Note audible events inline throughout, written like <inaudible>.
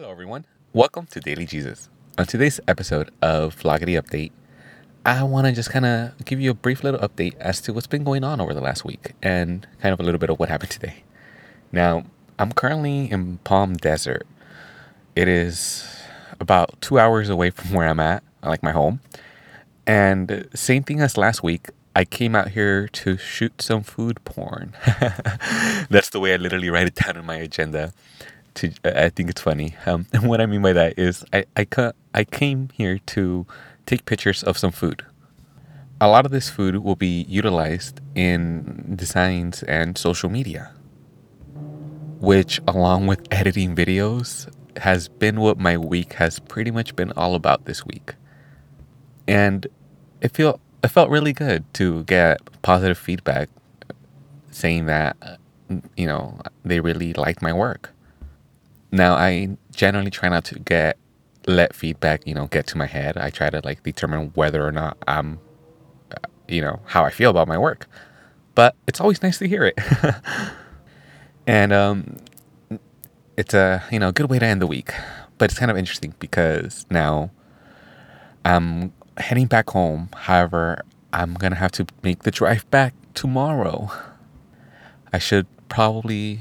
Hello, everyone. Welcome to Daily Jesus. On today's episode of Vloggity Update, I want to just kind of give you a brief little update as to what's been going on over the last week and kind of a little bit of what happened today. Now, I'm currently in Palm Desert. It is about two hours away from where I'm at, like my home. And same thing as last week, I came out here to shoot some food porn. <laughs> That's the way I literally write it down in my agenda. To I think it's funny. Um, and <laughs> what I mean by that is I I, ca- I came here to take pictures of some food. A lot of this food will be utilized in designs and social media, which, along with editing videos, has been what my week has pretty much been all about this week. And it feel it felt really good to get positive feedback saying that you know they really liked my work. Now I generally try not to get let feedback you know get to my head. I try to like determine whether or not I'm uh, you know how I feel about my work. But it's always nice to hear it. <laughs> and um it's a you know good way to end the week. But it's kind of interesting because now I'm heading back home. However, I'm gonna have to make the drive back tomorrow. I should probably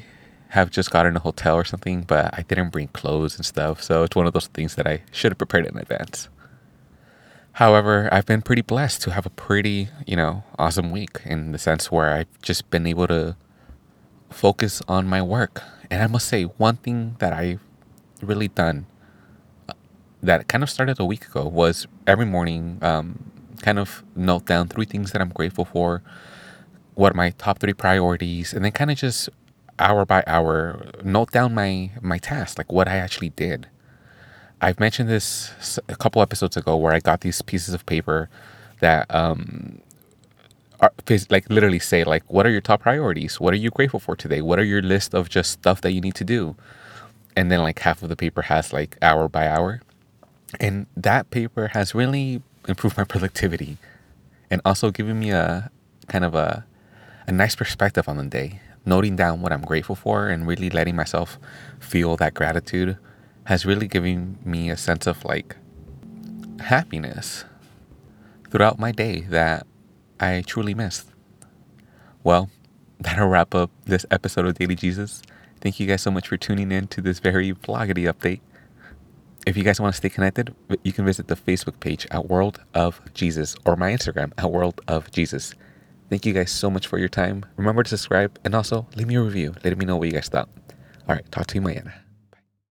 have just gotten a hotel or something, but I didn't bring clothes and stuff, so it's one of those things that I should have prepared in advance. However, I've been pretty blessed to have a pretty, you know, awesome week in the sense where I've just been able to focus on my work. And I must say, one thing that I've really done uh, that kind of started a week ago was every morning um, kind of note down three things that I'm grateful for, what are my top three priorities, and then kind of just hour by hour note down my my task, like what I actually did. I've mentioned this a couple episodes ago where I got these pieces of paper that um are, like literally say like what are your top priorities? What are you grateful for today? What are your list of just stuff that you need to do? And then like half of the paper has like hour by hour. And that paper has really improved my <laughs> productivity and also given me a kind of a a nice perspective on the day. Noting down what I'm grateful for and really letting myself feel that gratitude has really given me a sense of like happiness throughout my day that I truly missed. Well, <laughs> that'll wrap up this episode of Daily Jesus. Thank you guys so much for tuning in to this very vloggity update. If you guys want to stay connected, you can visit the Facebook page at World of Jesus or my Instagram at World of Jesus. Thank you guys so much for your time. Remember to subscribe and also leave me a review letting me know what you guys thought. All right, talk to you mañana.